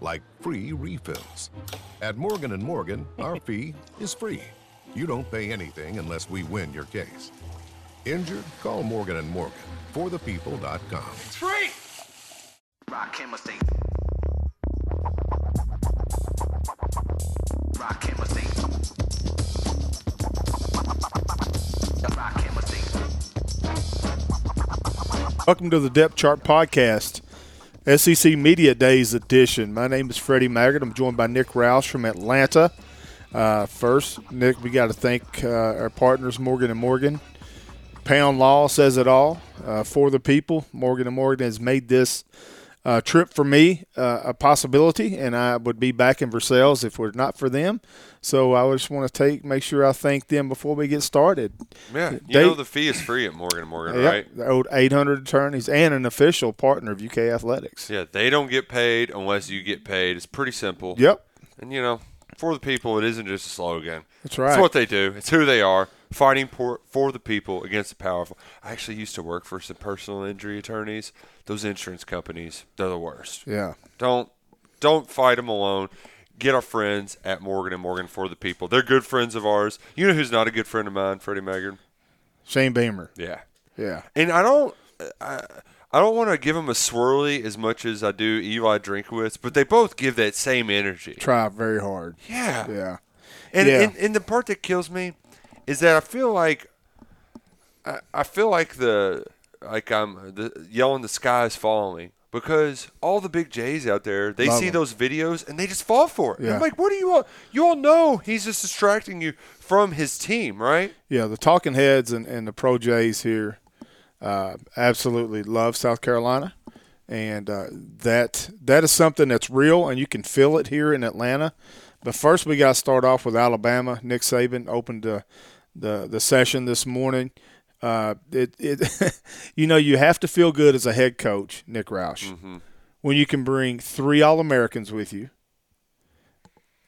like free refills. At Morgan & Morgan, our fee is free. You don't pay anything unless we win your case. Injured? Call Morgan & Morgan. ForThePeople.com. It's free! Rock Hammer State. Rock Hammer State. Rock Hammer State. Welcome to the Depth Chart Podcast, SEC Media Days edition. My name is Freddie Maggard. I'm joined by Nick Roush from Atlanta. Uh, first, Nick, we got to thank uh, our partners, Morgan and Morgan. Pound Law says it all uh, for the people. Morgan and Morgan has made this uh, trip for me uh, a possibility, and I would be back in Versailles if it were not for them. So I just want to take make sure I thank them before we get started. Yeah, you They- know the fee is free at Morgan and Morgan, right? the old 800 attorneys and an official partner of UK Athletics. Yeah, they don't get paid unless you get paid. It's pretty simple. Yep. And you know, for the people, it isn't just a slogan. That's right. It's what they do. It's who they are. Fighting for, for the people against the powerful. I actually used to work for some personal injury attorneys. Those insurance companies, they're the worst. Yeah. Don't don't fight them alone. Get our friends at Morgan and Morgan for the people. They're good friends of ours. You know who's not a good friend of mine? Freddie Maggard. Shane Beamer. Yeah. Yeah. And I don't, I, I don't want to give him a swirly as much as I do Eli Drinkwitz, but they both give that same energy. Try very hard. Yeah. Yeah. And, Yeah. and and the part that kills me is that I feel like I, I feel like the like I'm the yelling the sky is falling because all the big J's out there they Love see 'em. those videos and they just fall for it. Yeah. I'm like, what do you all? You all know he's just distracting you from his team, right? Yeah. The talking heads and, and the Pro Jays here uh, absolutely love South Carolina. And uh, that that is something that's real, and you can feel it here in Atlanta. But first, we got to start off with Alabama. Nick Saban opened the the, the session this morning. Uh, it, it you know you have to feel good as a head coach, Nick Roush, when you can bring three All Americans with you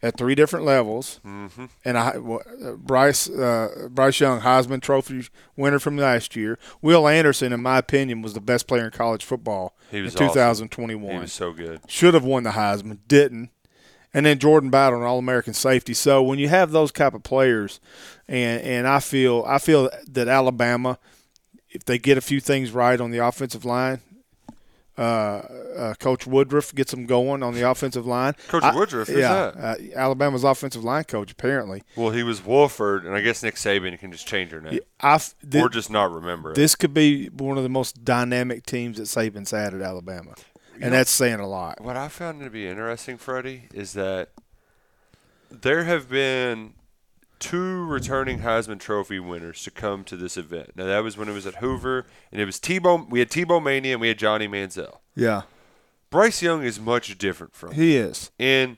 at three different levels, mm-hmm. and I, uh, Bryce uh, Bryce Young Heisman Trophy winner from last year. Will Anderson, in my opinion, was the best player in college football in awesome. 2021 He was so good. should have won the Heisman, didn't. And then Jordan Battle, an All American safety. So when you have those type of players, and and I feel I feel that Alabama, if they get a few things right on the offensive line, uh, uh, Coach Woodruff gets them going on the offensive line. Coach I- Woodruff, who's yeah, that? Uh, Alabama's offensive line coach apparently. Well, he was Wolford, and I guess Nick Saban can just change her name. I f- thi- or just not remember it. this could be one of the most dynamic teams that Saban's had at Alabama, and that's saying a lot. What I found to be interesting, Freddie, is that there have been two returning Heisman Trophy winners to come to this event. Now that was when it was at Hoover, and it was Tebow. We had Tebow Mania, and we had Johnny Manziel. Yeah, Bryce Young is much different from. he is. And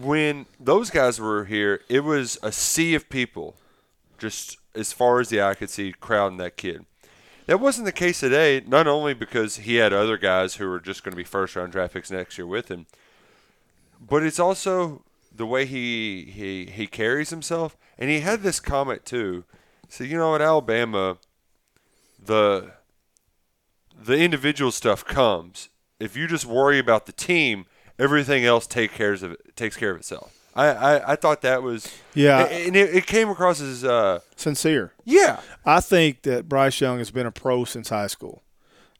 when those guys were here, it was a sea of people, just as far as the eye could see, crowding that kid. That wasn't the case today, not only because he had other guys who were just going to be first round draft picks next year with him, but it's also the way he, he, he carries himself. And he had this comment too. So, you know, at Alabama, the the individual stuff comes. If you just worry about the team, everything else take cares of takes care of itself. I, I, I thought that was Yeah. and it, it came across as uh Sincere. yeah I think that Bryce Young has been a pro since high school.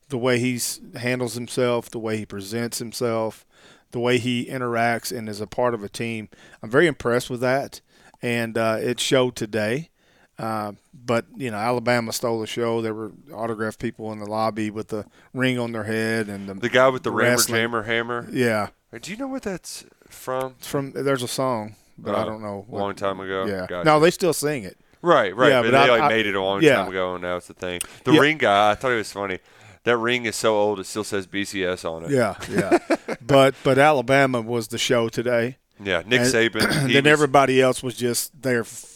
The way he handles himself, the way he presents himself, the way he interacts and is a part of a team. I'm very impressed with that, and uh, it showed today. Uh, but you know, Alabama stole the show. There were autographed people in the lobby with the ring on their head and the, The guy with the rammer jammer hammer. Yeah, Do you know what that's from? it's from there's a song, but I Oh, don't know. a long time ago? Yeah, Gotcha. no, they still sing it. Right, right. Yeah, but, but they I- like I- made it a long yeah. time ago, and now it's the thing. The Yeah. ring guy, I thought it was funny. That ring is so old; it still says BCS on it. Yeah, yeah. but but Alabama was the show today. yeah. Nick And Saban. he then was- everybody else was just there, f-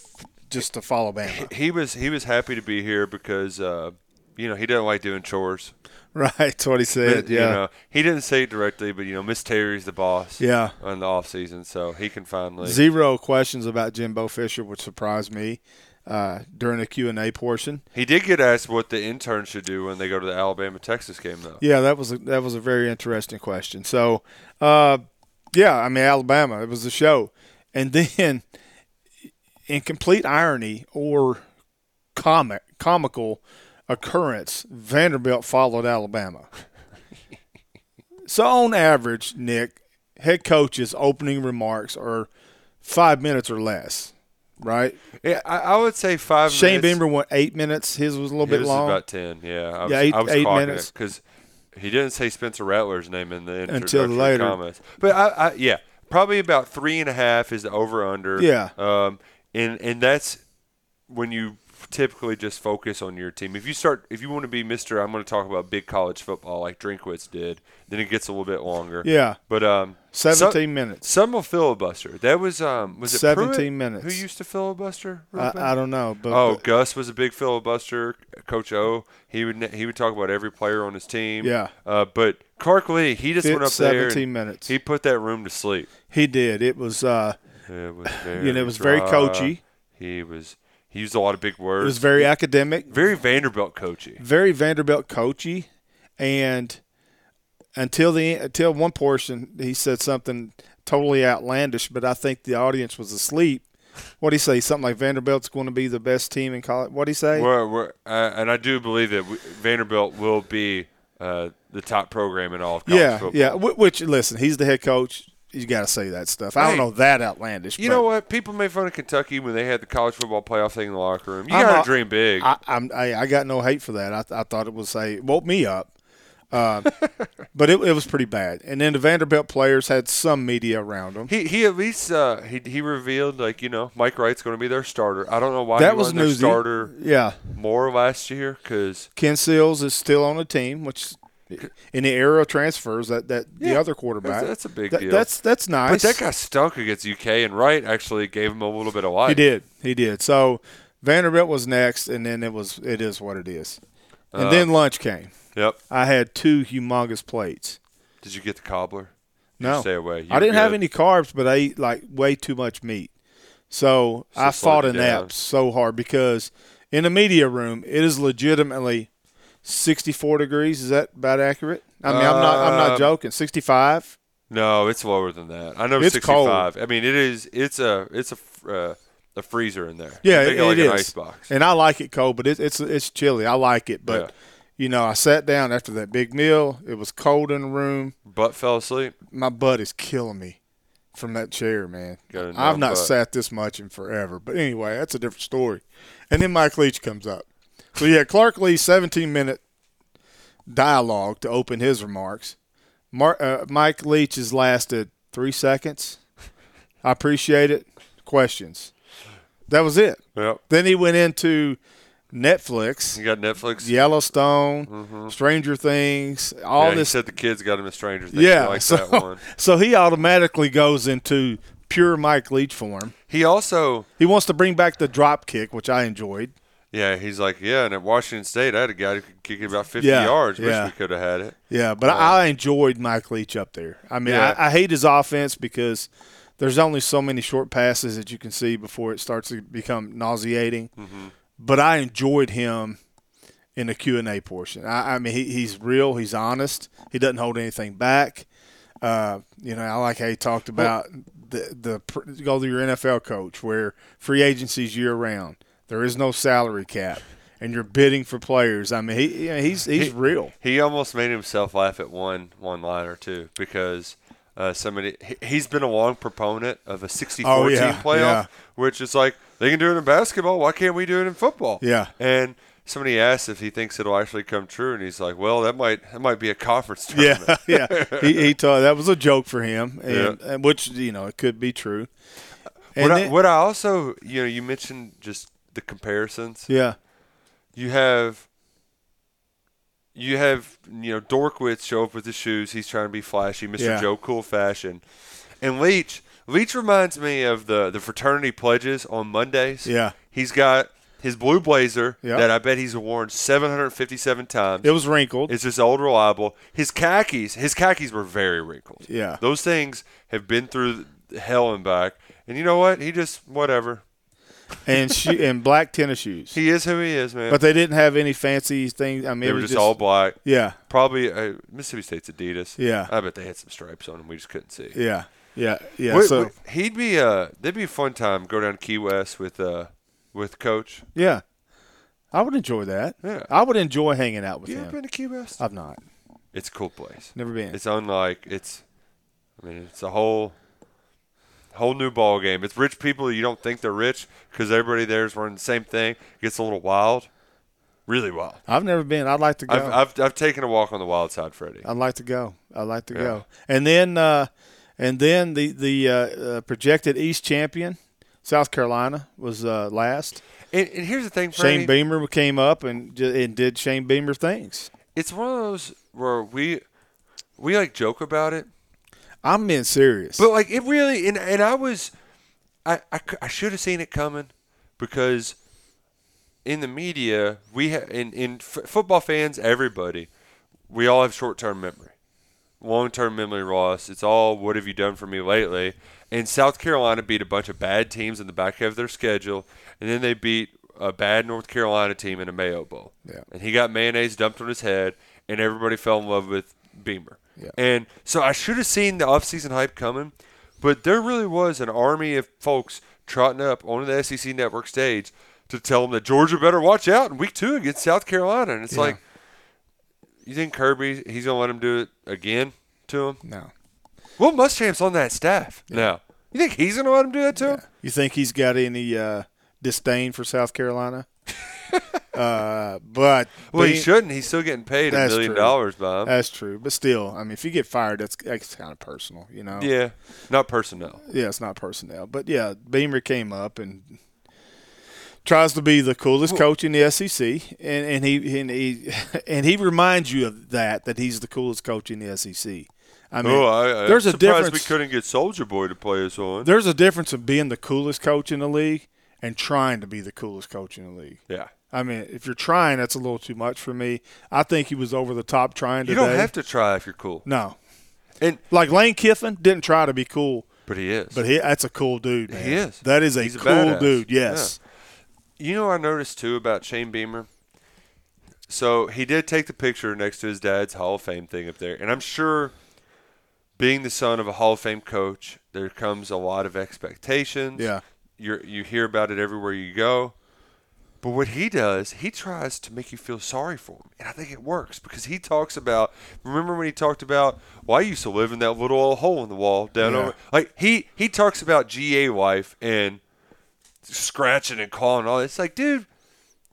just to follow Bama. he was he was happy to be here because uh, you know he doesn't like doing chores. right, that's what he said. You Yeah, know, he didn't say it directly, but you know, Miss Terry's the boss. Yeah. In the off season, so he can finally. zero questions about Jimbo Fisher, which surprised me uh, during the Q and A portion. He did get asked what the interns should do when they go to the Alabama Texas game, though. Yeah, that was a, that was a very interesting question. So, uh, yeah, I mean Alabama, it was a show, and then in complete irony or comic comical occurrence, Vanderbilt followed Alabama. so on average, Nick, head coach's opening remarks are five minutes or less, right? Yeah, I, I would say five. Shane minutes. Beamer went eight minutes. His was a little His bit long. about ten. Yeah, I was, Yeah, eight- I was eight minutes. because he didn't say Spencer Rattler's name in the Until later. comments. But I, I, yeah, probably about three and a half is the over under. Yeah. Um, and and that's when you typically just focus on your team. If you start, if you want to be Mister, I'm going to talk about big college football like Drinkwitz did. Then it gets a little bit longer. Yeah. But um, 17 some, minutes. Some will filibuster. That was um, was it 17 Pruitt minutes. Who used to filibuster? I, I don't know, but Oh, but- Gus was a big filibuster. Coach O, he would he would talk about every player on his team. Yeah. Uh, but Clark Lea, he just went up there. 17 minutes. He put that room to sleep. he did. It was uh, It was very you know, it was very coachy. He was he used a lot of big words. It was very academic, very Vanderbilt coachy. very Vanderbilt coachy, and until the until one portion he said something totally outlandish, but I think the audience was asleep. What would he say? Something like Vanderbilt's going to be the best team in college. What would he say? We're, we're, uh, and I do believe that Vanderbilt will be uh, the top program in all of college yeah, football. yeah. Which listen, he's the head coach. You got to say that stuff. I don't know that outlandish. You but know what? People made fun of Kentucky when they had the college football playoff thing in the locker room. You I'm got not- to dream big. I, I'm, I, I got no hate for that. I, I thought it was a woke me up, uh, but it, it was pretty bad. And then the Vanderbilt players had some media around them. He he at least uh, he he revealed like you know Mike Wright's going to be their starter. I don't know why that he was wasn't their newsy. starter Yeah, more last year because Ken Seals is still on the team, which in the era of transfers, that that the other quarterback. that's- that's a big that- deal. That's that's nice. but that guy stunk against UK and Wright actually gave him a little bit of life. he did, he did. So Vanderbilt was next, and then it was it is what it is. And Uh, then lunch came. Yep. I had two humongous plates. Did you get the cobbler? You No, Stay away. You I didn't have any carbs, but I ate like way too much meat. So, So I fought you a nap so hard because in the media room it is legitimately 64 degrees. Is that about accurate? I mean, I'm not. I'm not Um, joking. 65. No, it's lower than that. I know It's 65. I mean, it is. It's a it's a uh, a freezer in there. Yeah, it, like it an is. ice box. And I like it cold, but it, it's it's chilly. I like it, but Yeah. you know, I sat down after that big meal. It was cold in the room. Butt fell asleep. My butt is killing me from that chair, man. I've not butt. sat this much in forever. But anyway, that's a different story. And then Mike Leach comes up. So yeah, Clark Lea, 17 minute dialogue to open his remarks. Mar- uh, Mike Leach has lasted three seconds. I appreciate it. Questions. That was it. Yep. Then he went into Netflix, You got Netflix. Yellowstone, Stranger Things, all Mm-hmm. yeah, he this said the kids got him a Stranger Things. yeah, like so, that one. so he automatically goes into pure Mike Leach form. He also, He wants to bring back the drop kick, which I enjoyed. Yeah, he's like, yeah, and at Washington State, I had a guy who could kick it about 50 Yeah, yards. yeah. Wish we could have had it. Yeah, but I, I enjoyed Mike Leach up there. I mean, Yeah. I, I hate his offense because there's only so many short passes that you can see before it starts to become nauseating. Mm-hmm. But I enjoyed him in the Q and A portion. I, I mean, he, he's real. He's honest. He doesn't hold anything back. Uh, you know, I like how he talked about the the go to your NFL coach where free agency's year round. There is no salary cap, and you're bidding for players. I mean, he, you know, he's he's He- real. He almost made himself laugh at one one liner too because Uh, somebody he- he's been a long proponent of a 64 Oh, yeah, team playoff, yeah. which is like they can do it in basketball. Why can't we do it in football? Yeah. And somebody asked if he thinks it'll actually come true, and he's like, "Well, that might that might be a conference Yeah, tournament." yeah. He, he told that was a joke for him, and, Yeah. and which you know it could be true. And what, I, then- what I also, you know, you mentioned just the comparisons. yeah, You have, you have, you know, Dorkwitz show up with his shoes. He's trying to be flashy, Mr. Yeah. Joe Cool fashion, and Leach. Leach reminds me of the the fraternity pledges on Mondays. Yeah. he's got his blue blazer Yeah. that I bet he's worn 757 times. it was wrinkled. It's just old reliable. His khakis, his khakis were very wrinkled. Yeah. those things have been through hell and back. And you know what? He just whatever. And she and black tennis shoes. He is who he is, man. but they didn't have any fancy things. I mean, they were was just, all black. Yeah, Probably uh, Mississippi State's Adidas. Yeah. I bet they had some stripes on them. We just couldn't see. yeah, yeah, yeah. Wait, so wait, he'd be uh, that'd be a fun time. Go down to Key West with uh, with Coach. yeah, I would enjoy that. Yeah. I would enjoy hanging out with You ever him. been to Key West? I've not. It's a cool place. Never been. It's unlike it's. I mean, it's a whole whole new ball game. It's rich people you don't think they're rich because everybody there is wearing the same thing. It gets a little wild, really wild. I've never been. I'd like to go. I've, I've I've taken a walk on the wild side, Freddie. I'd like to go. I'd like to Yeah. go. And then, uh, and then the the uh, uh, projected East champion, South Carolina, was uh, last. And, and here's the thing, Freddie. Shane Beamer came up and and did Shane Beamer things. it's one of those where we we like joke about it, I'm being serious. but like it really. And and I was, I I, I should have seen it coming because in the media we have in in f- football fans everybody we all have short term memory, long term memory loss. It's all what have you done for me lately? And South Carolina beat a bunch of bad teams in the back half of their schedule, and then they beat a bad North Carolina team in a Mayo Bowl. Yeah. And he got mayonnaise dumped on his head, and everybody fell in love with Beamer. Yeah. And so I should have seen the offseason hype coming, but there really was an army of folks trotting up onto the SEC network stage to tell them that Georgia better watch out in week two against South Carolina. And it's Yeah. like, you think Kirby, he's going to let him do it again to him? no. Will Muschamp's on that staff now. You think he's going to let him do that to him? You think he's got any uh, disdain for South Carolina? uh, but Well, he shouldn't. He's still getting paid a million true. dollars him. That's true, but still, I mean, if you get fired, that's that's kind of personal, you know. yeah, not personnel. Yeah, it's not personnel, but yeah, Beamer came up and tries to be the coolest coach in the SEC, and, and he and he and he reminds you of that that he's the coolest coach in the SEC. I mean, oh, I, I, there's I'm a difference. we couldn't get Soldier Boy to play us on. There's a difference of being the coolest coach in the league and trying to be the coolest coach in the league. yeah. I mean, if you're trying, that's a little too much for me. I think he was over the top trying to You don't have to try if you're cool. No, And like Lane Kiffin didn't try to be cool, but he is. but he that's a cool dude. Man. He is. That is a He's cool dude. Yes. You know, what I noticed too about Shane Beamer. So he did take the picture next to his dad's Hall of Fame thing up there, and I'm sure, being the son of a Hall of Fame coach, there comes a lot of expectations. Yeah. you you hear about it everywhere you go. But what he does, he tries to make you feel sorry for him, and I think it works because he talks about. Remember when he talked about, "Well, I used to live in that little old hole in the wall down Yeah. over." Like he he talks about GA life and scratching and calling and all. It's like, dude,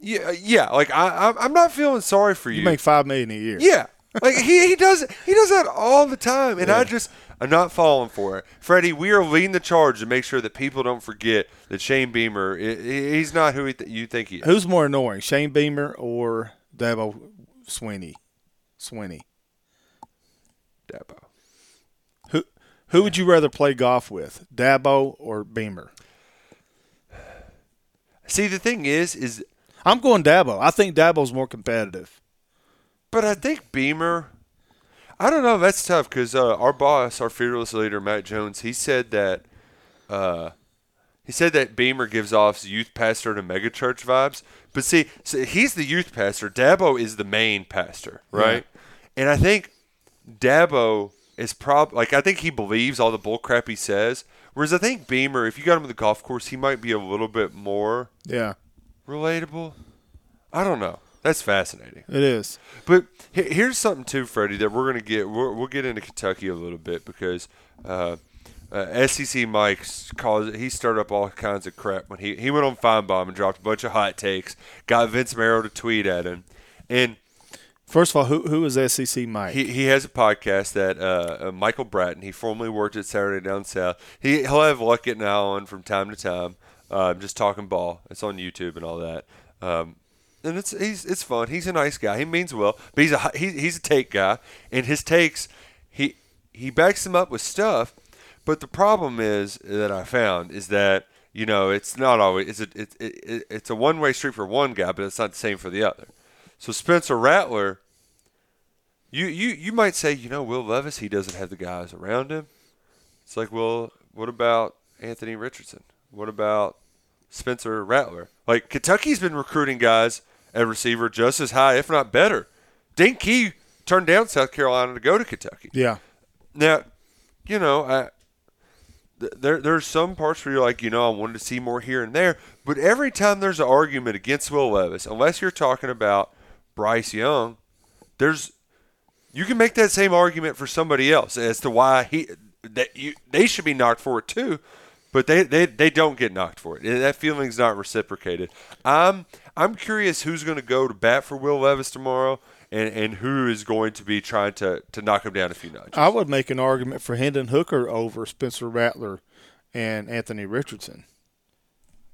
yeah, yeah. Like I, I'm- I'm not feeling sorry for you. You make five million a year. yeah, like he, he does he does that all the time, and I just I'm not falling for it. Freddie, we are leading the charge to make sure that people don't forget that Shane Beamer, he's not who he th- you think he is. Who's more annoying, Shane Beamer or Dabo Swinney? Swinney. Dabo. Who who would you rather play golf with, Dabo or Beamer? See, the thing is, is I'm going Dabo. I think Dabo's more competitive. But I think Beamer. I don't know. That's tough because uh, our boss, our fearless leader, Matt Jones, he said that. Uh, he said that Beamer gives off youth pastor to megachurch vibes. But see, so he's the youth pastor. Dabo is the main pastor, right? And I think Dabo is prob like I think he believes all the bullcrap he says. Whereas I think Beamer, if you got him at the golf course, he might be a little bit more Yeah, relatable. I don't know. That's fascinating. it is. But here's something too, Freddie, that we're gonna get. We're, we'll get into Kentucky a little bit because Uh, uh, SEC Mike caused he stirred up all kinds of crap when he he went on Finebaum and dropped a bunch of hot takes, got Vince Marrow to tweet at him, and First of all, who who is SEC Mike? he, he has a podcast that uh, uh, Michael Bratton. He formerly worked at Saturday Down South. He he'll have Luckett and Al on from time to time, uh, just talking ball. It's on YouTube and all that. Um, and it's he's it's fun. He's a nice guy. He means well, but he's a he, he's a take guy, and his takes he he backs them up with stuff. But the problem is that I found is that you know it's not always it's a it, it, it, it's a one way street for one guy, but it's not the same for the other. So Spencer Rattler, you you you might say you know Will Levis he doesn't have the guys around him. It's like well what about Anthony Richardson? What about Spencer Rattler? Like Kentucky's been recruiting guys at receiver just as high, if not better. Dane Key turned down South Carolina to go to Kentucky. yeah, Now, you know, I, th- there there's some parts where you're like, you know, I wanted to see more here and there, but every time there's an argument against Will Levis, unless you're talking about Bryce Young, there's you can make that same argument for somebody else as to why he that you they should be knocked for it too, but they they, they don't get knocked for it. That feeling's not reciprocated. I'm I'm curious who's going to go to bat for Will Levis tomorrow. And, and who is going to be trying to, to knock him down a few notches? I would make an argument for Hendon Hooker over Spencer Rattler and Anthony Richardson.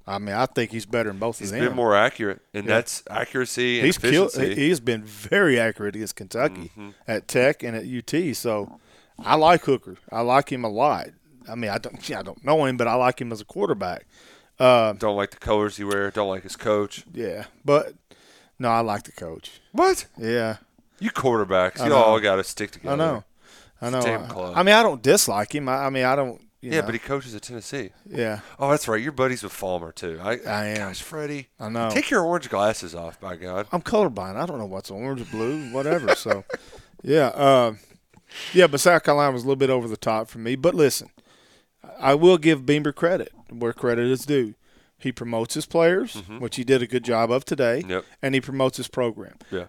I mean, I think he's better than both He's of them. He's been more accurate, and Yeah. that's accuracy and he's killed. efficiency. He has been very accurate against Kentucky Mm-hmm. at Tech and at UT. So I like Hooker. I like him a lot. I mean, I don't. I don't know him, but I like him as a quarterback. Don't like the colors he wear. Don't like his coach. Yeah, but no, I like the coach. What? Yeah, You quarterbacks, you all got to stick together. I know. I know. Damn I, club. I mean, I don't dislike him. I, I mean, I don't. You Yeah, know, but he coaches at Tennessee. yeah, Oh, that's right. You're buddies with Falmer too. I, I am. Gosh, Freddie. I know. Take your orange glasses off, by God. I'm colorblind. I don't know what's orange, blue, whatever. So, yeah, uh, yeah. But South Carolina was a little bit over the top for me. But listen, I will give Beamer credit where credit is due. He promotes his players, which he did a good job of today, Mm-hmm. Yep. and he promotes his program. Yeah.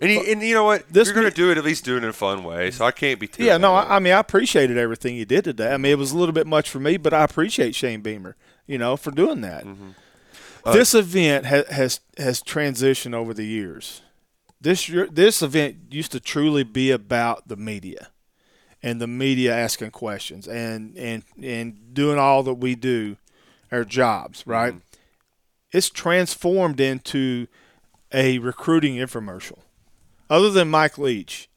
And, he, and you know what? This You're going to do it. At least do it in a fun way. So I can't be too. Yeah, no. I, I mean, I appreciated everything he did today. I mean, it was a little bit much for me, but I appreciate Shane Beamer, you know, for doing that. Uh, this event ha- has has transitioned over the years. This year, this event used to truly be about the media, and the media asking questions and and and doing all that we do, our jobs, mm-hmm. right? It's transformed into a recruiting infomercial. Other than Mike Leach,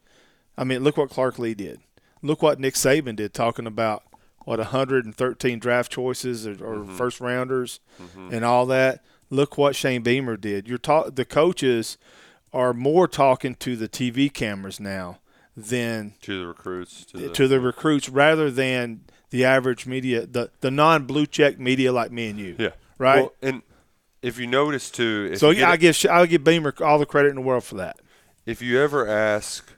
I mean, look what Clark Lea did. Look what Nick Saban did, talking about what 113 draft choices or, or mm-hmm. first rounders mm-hmm. and all that. Look what Shane Beamer did. You're talk- the coaches are more talking to the TV cameras now than to the recruits. To eh, the, to the recruits rather than the average media, the, the non blue check media like me and you. yeah. Right. Well, and if you notice too, if so yeah, I give I'll give Beamer all the credit in the world for that. if you ever ask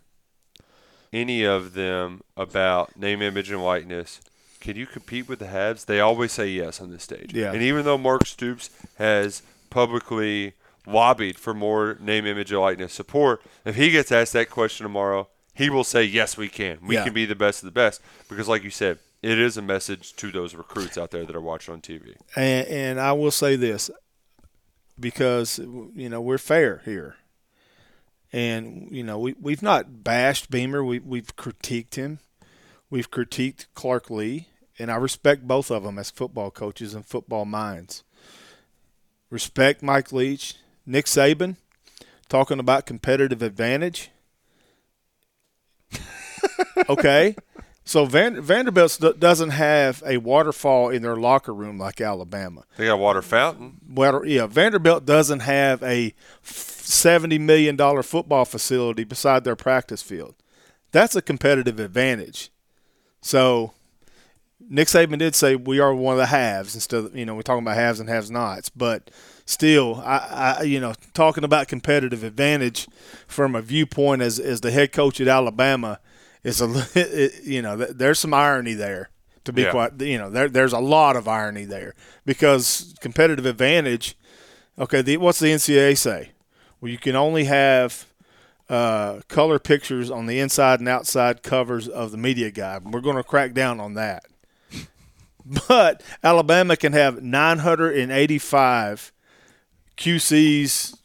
any of them about name, image, and likeness, can you compete with the Habs? They always say yes on this stage. Yeah. And even though Mark Stoops has publicly lobbied for more name, image, and likeness support, if he gets asked that question tomorrow, he will say, yes, we can. We Yeah. can be the best of the best. Because, like you said, it is a message to those recruits out there that are watching on TV. And, and I will say this because you know we're fair here, and you know we we've not bashed Beamer. We we've critiqued him. We've critiqued Clark Lea, and I respect both of them as football coaches and football minds. Respect Mike Leach, Nick Saban, talking about competitive advantage. okay. So Van, Vanderbilt doesn't have a waterfall in their locker room like Alabama. They got a water fountain. Well, yeah, Vanderbilt doesn't have a seventy million dollar football facility beside their practice field. That's a competitive advantage. So Nick Saban did say we are one of the halves instead of you know we're talking about haves and haves nots, but still, I, I you know talking about competitive advantage from a viewpoint as as the head coach at Alabama is a it, you know there's some irony there to be Yeah. quite you know there there's a lot of irony there because competitive advantage. Okay, the, what's the NCAA say? Well, you can only have uh, color pictures on the inside and outside covers of the media guide. We're going to crack down on that. But Alabama can have 985 QCs,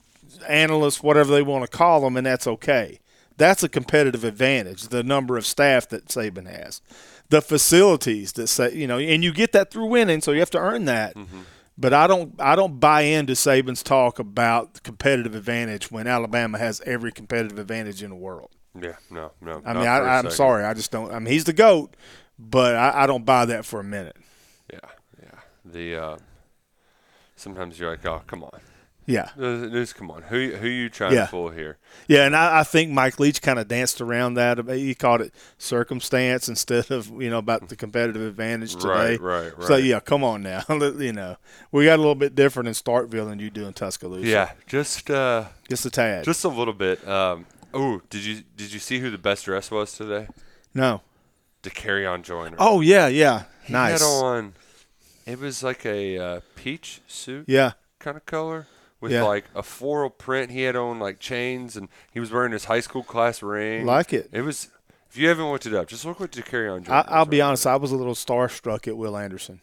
analysts, whatever they want to call them, and that's okay. That's a competitive advantage, the number of staff that Saban has. The facilities that say, you know, and you get that through winning, so you have to earn that. But I don't I don't buy into Saban's talk about competitive advantage when Alabama has every competitive advantage in the world. Yeah, no, no. I mean, I, I'm second. sorry, I just don't. I mean, he's the goat, but I, I don't buy that for a minute. Yeah, yeah. The uh, sometimes you're like, oh, come on, Yeah, Just- come on. Who who you trying Yeah. to fool here? yeah, and I, I think Mike Leach kind of danced around that. He called it circumstance instead of you know about the competitive advantage today. Right, right, right. So yeah, come on now. you know, we got a little bit different in Starkville than you do in Tuscaloosa. Yeah, just uh, just a tad. just a little bit. Um, oh, did you did you see who the best dress was today? no. Dakereon Joyner. Oh yeah, yeah, he nice. had on. It was like a uh, peach suit Yeah, kind of color with Yeah. like a floral print. He had on like chains, and he was wearing his high school class ring. Like it. It was. If you haven't looked it up, just look what Dakereon. Joyner I, I'll be wearing. honest. I was a little starstruck at Will Anderson.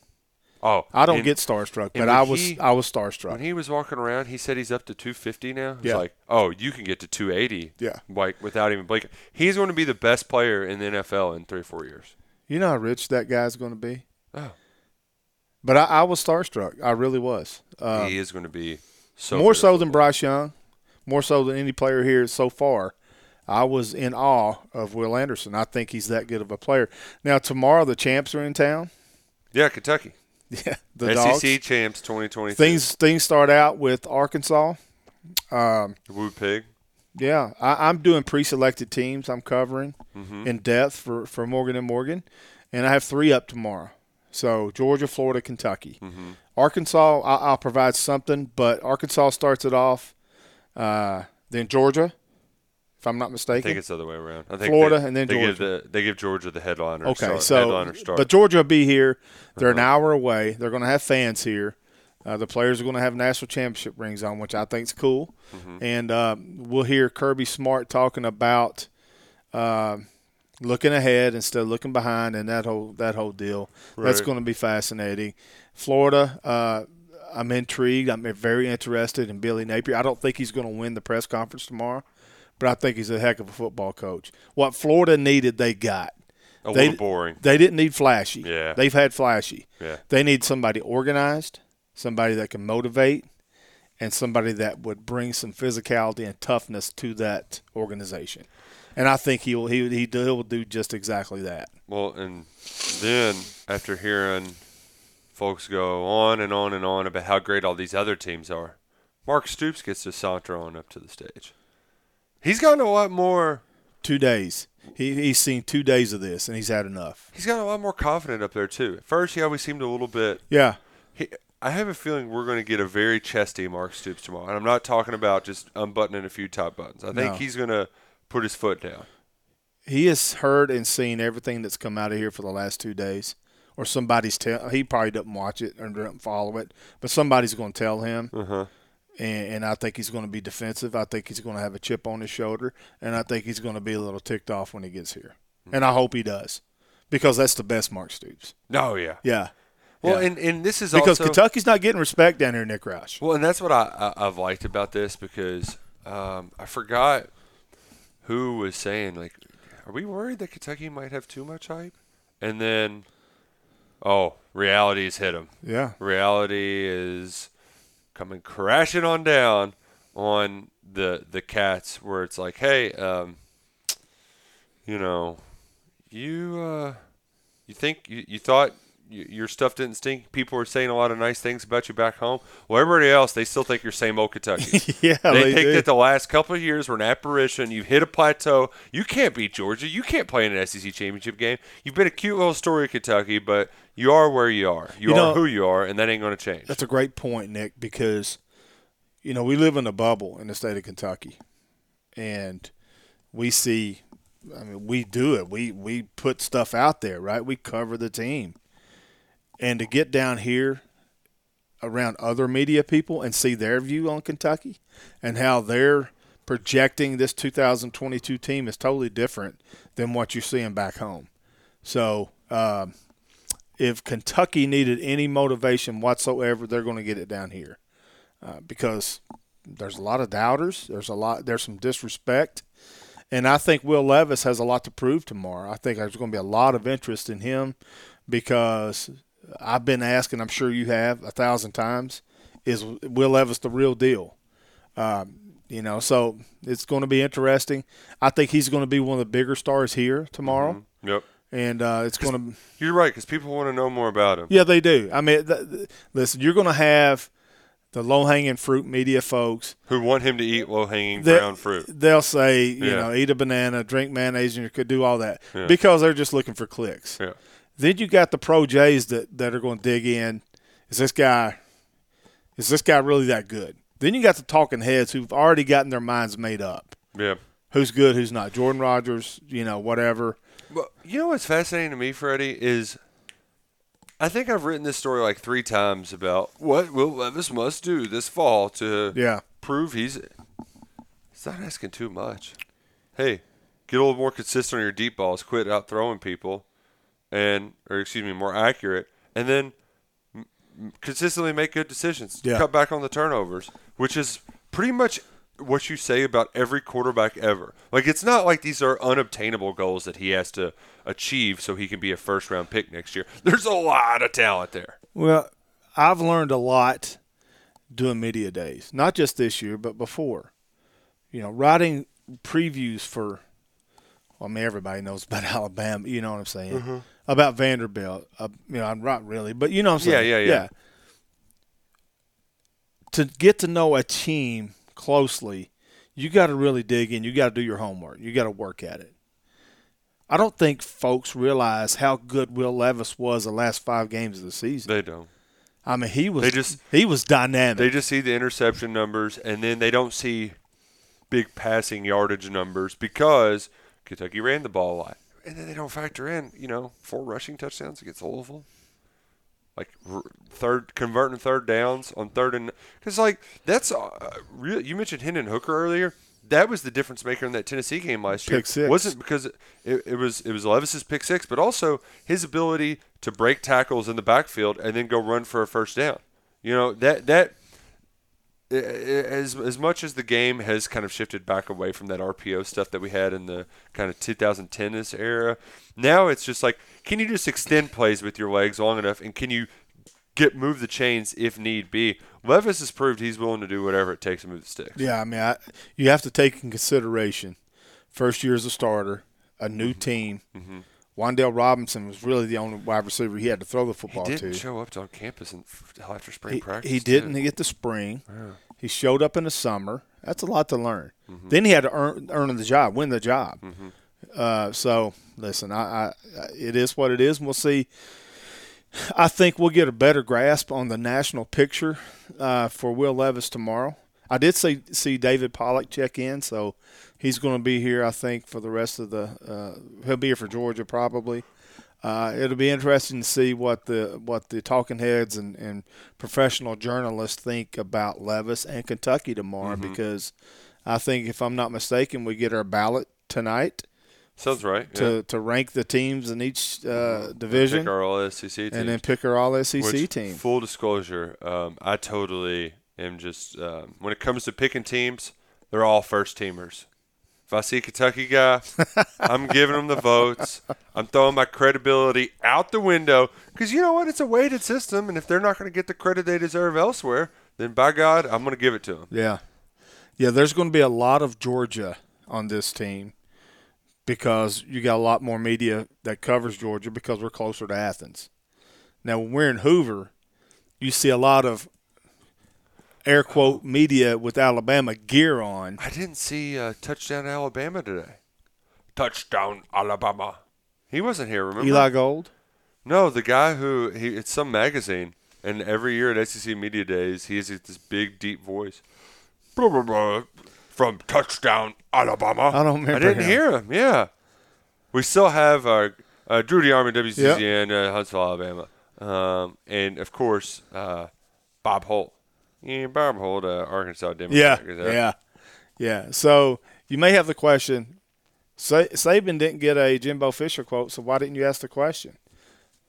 Oh, I don't and- get starstruck, but I was he- I was starstruck. When he was walking around, he said he's up to 250 now. He's Yeah. like, oh, you can get to 280. Yeah. Like without even blinking. He's going to be the best player in the NFL in three or four years. You know how rich that guy's going to be. Oh. But I, I was starstruck. I really was. Uh, he is going to be so more so than. Bryce Young, more so than any player here so far. I was in awe of Will Anderson. I think he's that good of a player. Now tomorrow the champs are in town. Yeah, Kentucky. Yeah, the SEC dogs. champs 2023. Things things start out with Arkansas. Woo pig. Yeah, I, I'm doing pre-selected teams. I'm covering Mm-hmm. in depth for, for Morgan and Morgan, and I have three up tomorrow. So Georgia, Florida, Kentucky, Mm-hmm. Arkansas. I, I'll provide something, but Arkansas starts it off. Uh, then Georgia, if I'm not mistaken. I think it's the other way around. I think Florida they, and then they give Georgia. the they give Georgia the headliner. okay, start, so headliner start. Uh-huh. but Georgia will be here. They're an hour away. They're going to have fans here. Uh, the players are going to have national championship rings on, which I think is cool. Mm-hmm. And uh, we'll hear Kirby Smart talking about uh, looking ahead instead of looking behind, and that whole that whole deal. That's going to be fascinating. Florida, uh, I'm intrigued. I'm very interested in Billy Napier. I don't think he's going to win the press conference tomorrow, but I think he's a heck of a football coach. What Florida needed, they got. a they- little boring. They didn't need flashy. Yeah. They've had flashy. Yeah. They need somebody organized, somebody that can motivate, and somebody that would bring some physicality and toughness to that organization. And I think he will he he do, he will do just exactly that. Well, and then after hearing folks go on and on and on about how great all these other teams are, Mark Stoops gets to saunter on up to the stage. He's gotten a lot more. Two days. He he's seen two days of this and he's had enough. He's gotten a lot more confident up there too. At first, he always seemed a little bit. Yeah. He, I have a feeling we're going to get a very chesty Mark Stoops tomorrow, and I'm not talking about just unbuttoning a few top buttons. I think No. he's going to put his foot down. He has heard and seen everything that's come out of here for the last two days. Or somebody's tell he probably doesn't watch it or doesn't follow it, but somebody's going to tell him. Uh-huh. and, and I think he's going to be defensive. I think he's going to have a chip on his shoulder, and I think he's going to be a little ticked off when he gets here. And I hope he does, because that's the best Mark Stoops. Oh yeah. Yeah, Well, Yeah. and and this is because also Kentucky's not getting respect down here, Nick Roush. Well, and that's what I, I I've liked about this because um, I forgot who was saying like, are we worried that Kentucky might have too much hype? And then, oh, reality's hit them. Yeah, Reality is coming crashing on down on the the cats, where it's like, hey, um, you know, you uh, you think you, you thought your stuff didn't stink. People were saying a lot of nice things about you back home. Well, everybody else, they still think you're same old Kentucky. yeah, they, they think do. that the last couple of years were an apparition. You've hit a plateau. You can't beat Georgia. You can't play in an SEC championship game. You've been a cute little story of Kentucky, but you are where you are. You, You are know- who you are, and that ain't going to change. That's a great point, Nick, because you know we live in a bubble in the state of Kentucky, and we see. I mean, we do it. We we put stuff out there, right? We cover the team, and to get down here around other media people and see their view on Kentucky and how they're projecting this 2022 team is totally different than what you're seeing back home. So, um, if Kentucky needed any motivation whatsoever, they're going to get it down here uh, because there's a lot of doubters. There's a lot. There's some disrespect, and I think Will Levis has a lot to prove tomorrow. I think there's going to be a lot of interest in him because I've been asking. I'm sure you have a thousand times. Is Will Levis the real deal? Um, you know, so it's going to be interesting. I think he's going to be one of the bigger stars here tomorrow, Yep. and uh, it's going to. You're right, because people want to know more about him. Yeah, they do. I mean, th- th- listen, you're going to have the low hanging fruit media folks. Who want him to eat low hanging brown fruit? They'll say, you Yeah. know, eat a banana, drink mayonnaise, and you could do all that Yeah. because they're just looking for clicks. Yeah. Then you got the pro Jays that, that are going to dig in. Is this guy? Is this guy really that good? Then you got the talking heads who've already gotten their minds made up. Yeah. Who's good? Who's not? Jordan Rodgers, you know, whatever. Well, you know what's fascinating to me, Freddie, is I think I've written this story like three times about what Will Levis must do this fall to Yeah. prove he's. It's not asking too much. Hey, get a little more consistent on your deep balls. Quit out throwing people, and or excuse me, more accurate, and then consistently make good decisions. Yeah. Cut back on the turnovers, which is pretty much what you say about every quarterback ever. Like it's not like these are unobtainable goals that he has to achieve so he can be a first round pick next year. There's a lot of talent there. Well, I've learned a lot doing media days, not just this year, but before. You know, writing previews for, well, I mean, everybody knows about Alabama. You know what I'm saying? About Vanderbilt. Uh, you know, I'm not really, but you know what I'm saying? Yeah, yeah, yeah. To get to know a team closely, you got to really dig in. You got to do your homework. You got to work at it. I don't think folks realize how good Will Levis was the last five games of the season. They don't. I mean, he was They just- he was dynamic. They just see the interception numbers and then they don't see big passing yardage numbers because Kentucky ran the ball a lot. And then they don't factor in, you know, four rushing touchdowns against Louisville. Like third converting third downs on third and because like that's uh, real. You mentioned Hendon Hooker earlier. That was the difference maker in that Tennessee game last year. Pick six. wasn't because it, it was it was Levis's pick six, but also his ability to break tackles in the backfield and then go run for a first down. You know that that i- i- as as much as the game has kind of shifted back away from that RPO stuff that we had in the kind of 2010ish era, now it's just like, can you just extend plays with your legs long enough, and can you get move the chains if need be? Levis has proved he's willing to do whatever it takes to move the sticks. yeah, I mean, I, you have to take in consideration first year as a starter, a new Mm-hmm. team. Wan'Dale Robinson was really the only wide receiver he had to throw the He football didn't to. show up on campus until after spring he, practice. he didn't get the spring. He showed up in the summer. That's a lot to learn. Then he had to earn earn the job, win the job. Uh, so listen, I, I, I it is what it is, and we'll see. I think we'll get a better grasp on the national picture uh, for Will Levis tomorrow. I did see see David Pollack check in, so he's going to be here. I think for the rest of the uh, he'll be here for Georgia probably. Uh, it'll be interesting to see what the what the talking heads and, and professional journalists think about Levis and Kentucky tomorrow because I think if I'm not mistaken, we get our ballot tonight Sounds right. to, yeah. to rank the teams in each uh, division Pick our all SEC team. and then pick our all SEC Which, team. Full disclosure, um, I totally am just um, when it comes to picking teams, they're all first teamers. If I see a Kentucky guy, I'm giving them the votes. I'm throwing my credibility out the window because you know what? It's a weighted system, and if they're not going to get the credit they deserve elsewhere, then by God, I'm going to give it to them. Yeah. Yeah, there's going to be a lot of Georgia on this team because you got a lot more media that covers Georgia because we're closer to Athens. Now, when we're in Hoover, you see a lot of air quote media with Alabama gear on. I didn't see uh, touchdown Alabama today. Touchdown Alabama. He wasn't here. Remember? Eli Gold. No, the guy who he it's some magazine, and every year at SEC Media Days, he has this big, deep voice. Blah, blah, blah, from touchdown Alabama. I don't remember I didn't him. hear him. Yeah, we still have uh, uh, Drew DeArmond, WCCN, uh, Huntsville, Alabama, um, and of course uh, Bob Holt. Yeah, Bob Holt, uh, Arkansas Democrat. Yeah, yeah, Yeah. So you may have the question. Sa- Saban didn't get a Jimbo Fisher quote, so why didn't you ask the question?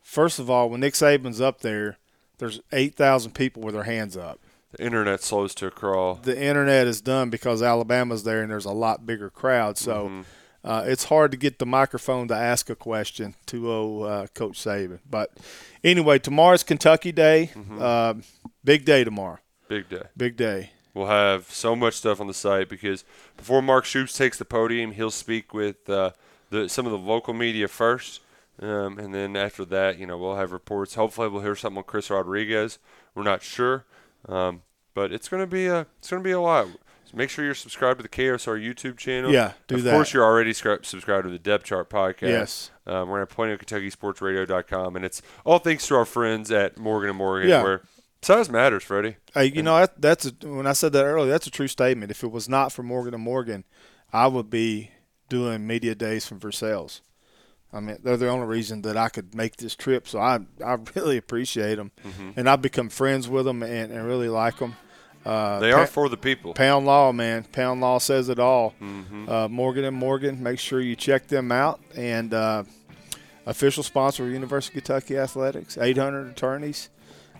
First of all, when Nick Saban's up there, there's eight thousand people with their hands up. The internet slows to a crawl. The internet is done because Alabama's there and there's a lot bigger crowd. So uh, it's hard to get the microphone to ask a question to oh, uh, Coach Saban. But anyway, tomorrow's Kentucky Day. Uh, big day tomorrow. Big day. Big day. We'll have so much stuff on the site because before Mark Stoops takes the podium, he'll speak with uh, the, some of the local media first. Um, and then after that, you know, we'll have reports. Hopefully, we'll hear something on Chris Rodriguez. We're not sure, um, but it's gonna be a it's gonna be a lot. So make sure you're subscribed to the KSR YouTube channel. Yeah, do of that. course, you're already scri- subscribed to the Depth Chart podcast. Yes. um, we're at plenty of KentuckySportsRadio.com, and it's all thanks to our friends at Morgan and Morgan, Yeah. where size matters, Freddie. Hey, you know that, that's a, when I said that earlier. That's a true statement. If it was not for Morgan and Morgan, I would be doing media days from Versailles. I mean, they're the only reason that I could make this trip. So I I really appreciate them, Mm-hmm. and I've become friends with them and, and really like them. Uh, They Pa- are for the people. Pound Law, man. Pound Law says it all. Mm-hmm. Uh, Morgan and Morgan. Make sure you check them out. And uh, official sponsor of University of Kentucky Athletics. 800 attorneys,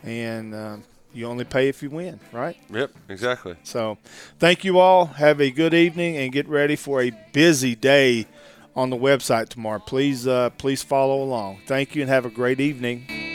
and uh, you only pay if you win, right? Yep, exactly. So, thank you all. Have a good evening and get ready for a busy day on the website tomorrow. Please, uh, please follow along. Thank you and have a great evening.